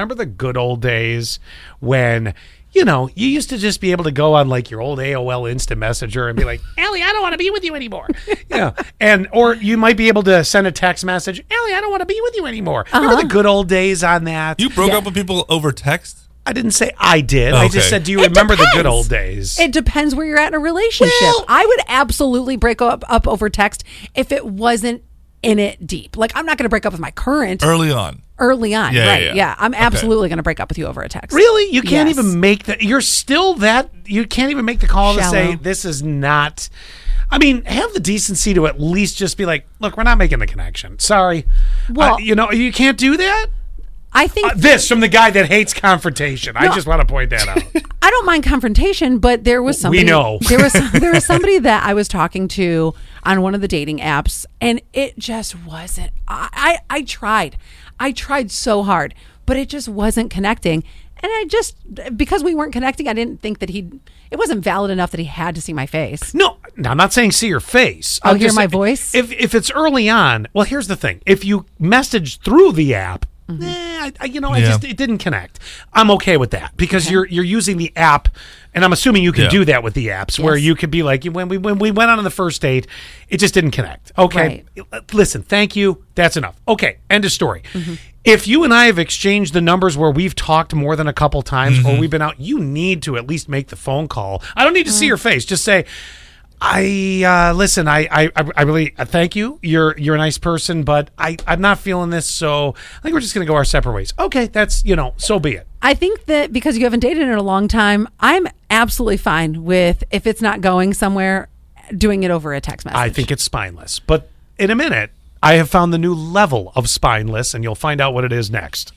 Remember the good old days when you know, you used to just be able to go on like your old AOL Instant Messenger and be like, Ellie, I don't want to be with you anymore. yeah. And, or you might be able to send a text message, Ellie, I don't want to be with you anymore. Remember Uh-huh. the good old days on that? You broke Yeah. up with people over text? I didn't say I did. I just said, do you It remember the good old days? It depends where you're at in a relationship. Well- I would absolutely break up, up over text if it wasn't in it deep. Like I'm not going to break up with my current Early on. Early on. Yeah, yeah, right. yeah. I'm Okay. absolutely going to break up with you over a text. Really? You can't Yes. even make the. You're still that. You can't even make the call to say this is not. I mean, have the decency to at least just be like, look, we're not making the connection. Sorry. Well- Uh, you know, you can't do that. I think Uh, this from the guy that hates confrontation. I just want to point that out. I don't mind confrontation, but there was somebody. know. there was there was somebody that I was talking to on one of the dating apps, and it just wasn't. I I, I tried, I tried so hard, but it just wasn't connecting. And I just because we weren't connecting, I didn't think that he. It wasn't valid enough that he had to see my face. No, no, I'm not saying see your face. Oh, I'm hear just my voice? If if it's early on, well, here's the thing: if you message through the app, Mm-hmm. eh, I, I, you know, I just it didn't connect. I'm okay with that because you're you're using the app, and I'm assuming you can Yeah. do that with the apps where you could be like when we when we went on the first date, it just didn't connect. Okay, listen, thank you, that's enough. Okay, end of story. Mm-hmm. If you and I have exchanged the numbers where we've talked more than a couple times Mm-hmm. or we've been out, you need to at least make the phone call. I don't need to see Mm. your face. Just say, I uh, listen. I I, I- really uh, thank you. You're you're a nice person, but I I'm not feeling this. So I think we're just gonna go our separate ways. Okay, that's you know, so be it. I think that because you haven't dated in a long time, I'm absolutely fine with if it's not going somewhere, doing it over a text message. I think it's spineless. But in a minute, I have found the new level of spineless, and you'll find out what it is next.